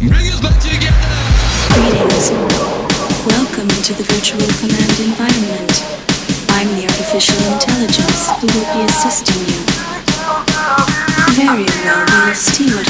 Greetings. Welcome to the virtual command environment. I'm the artificial intelligence who will be assisting you. Very well, we'll see what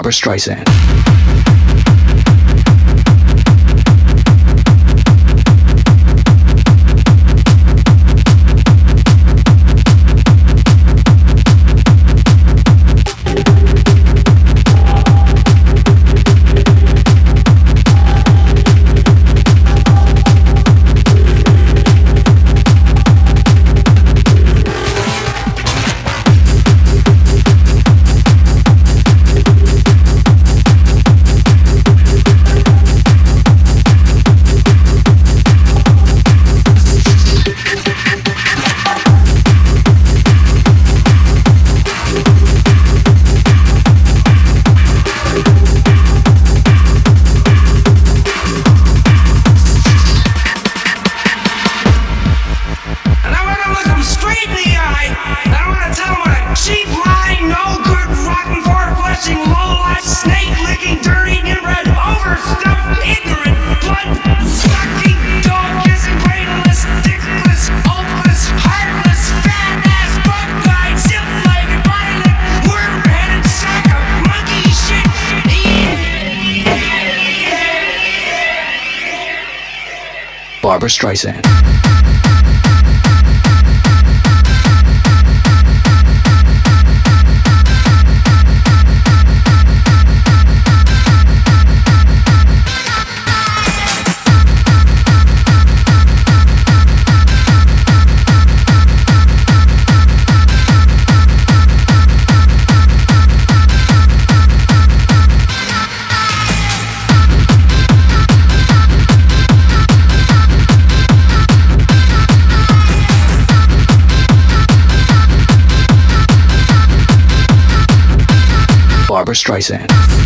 Barbra Streisand. Streisand. Barbra Streisand.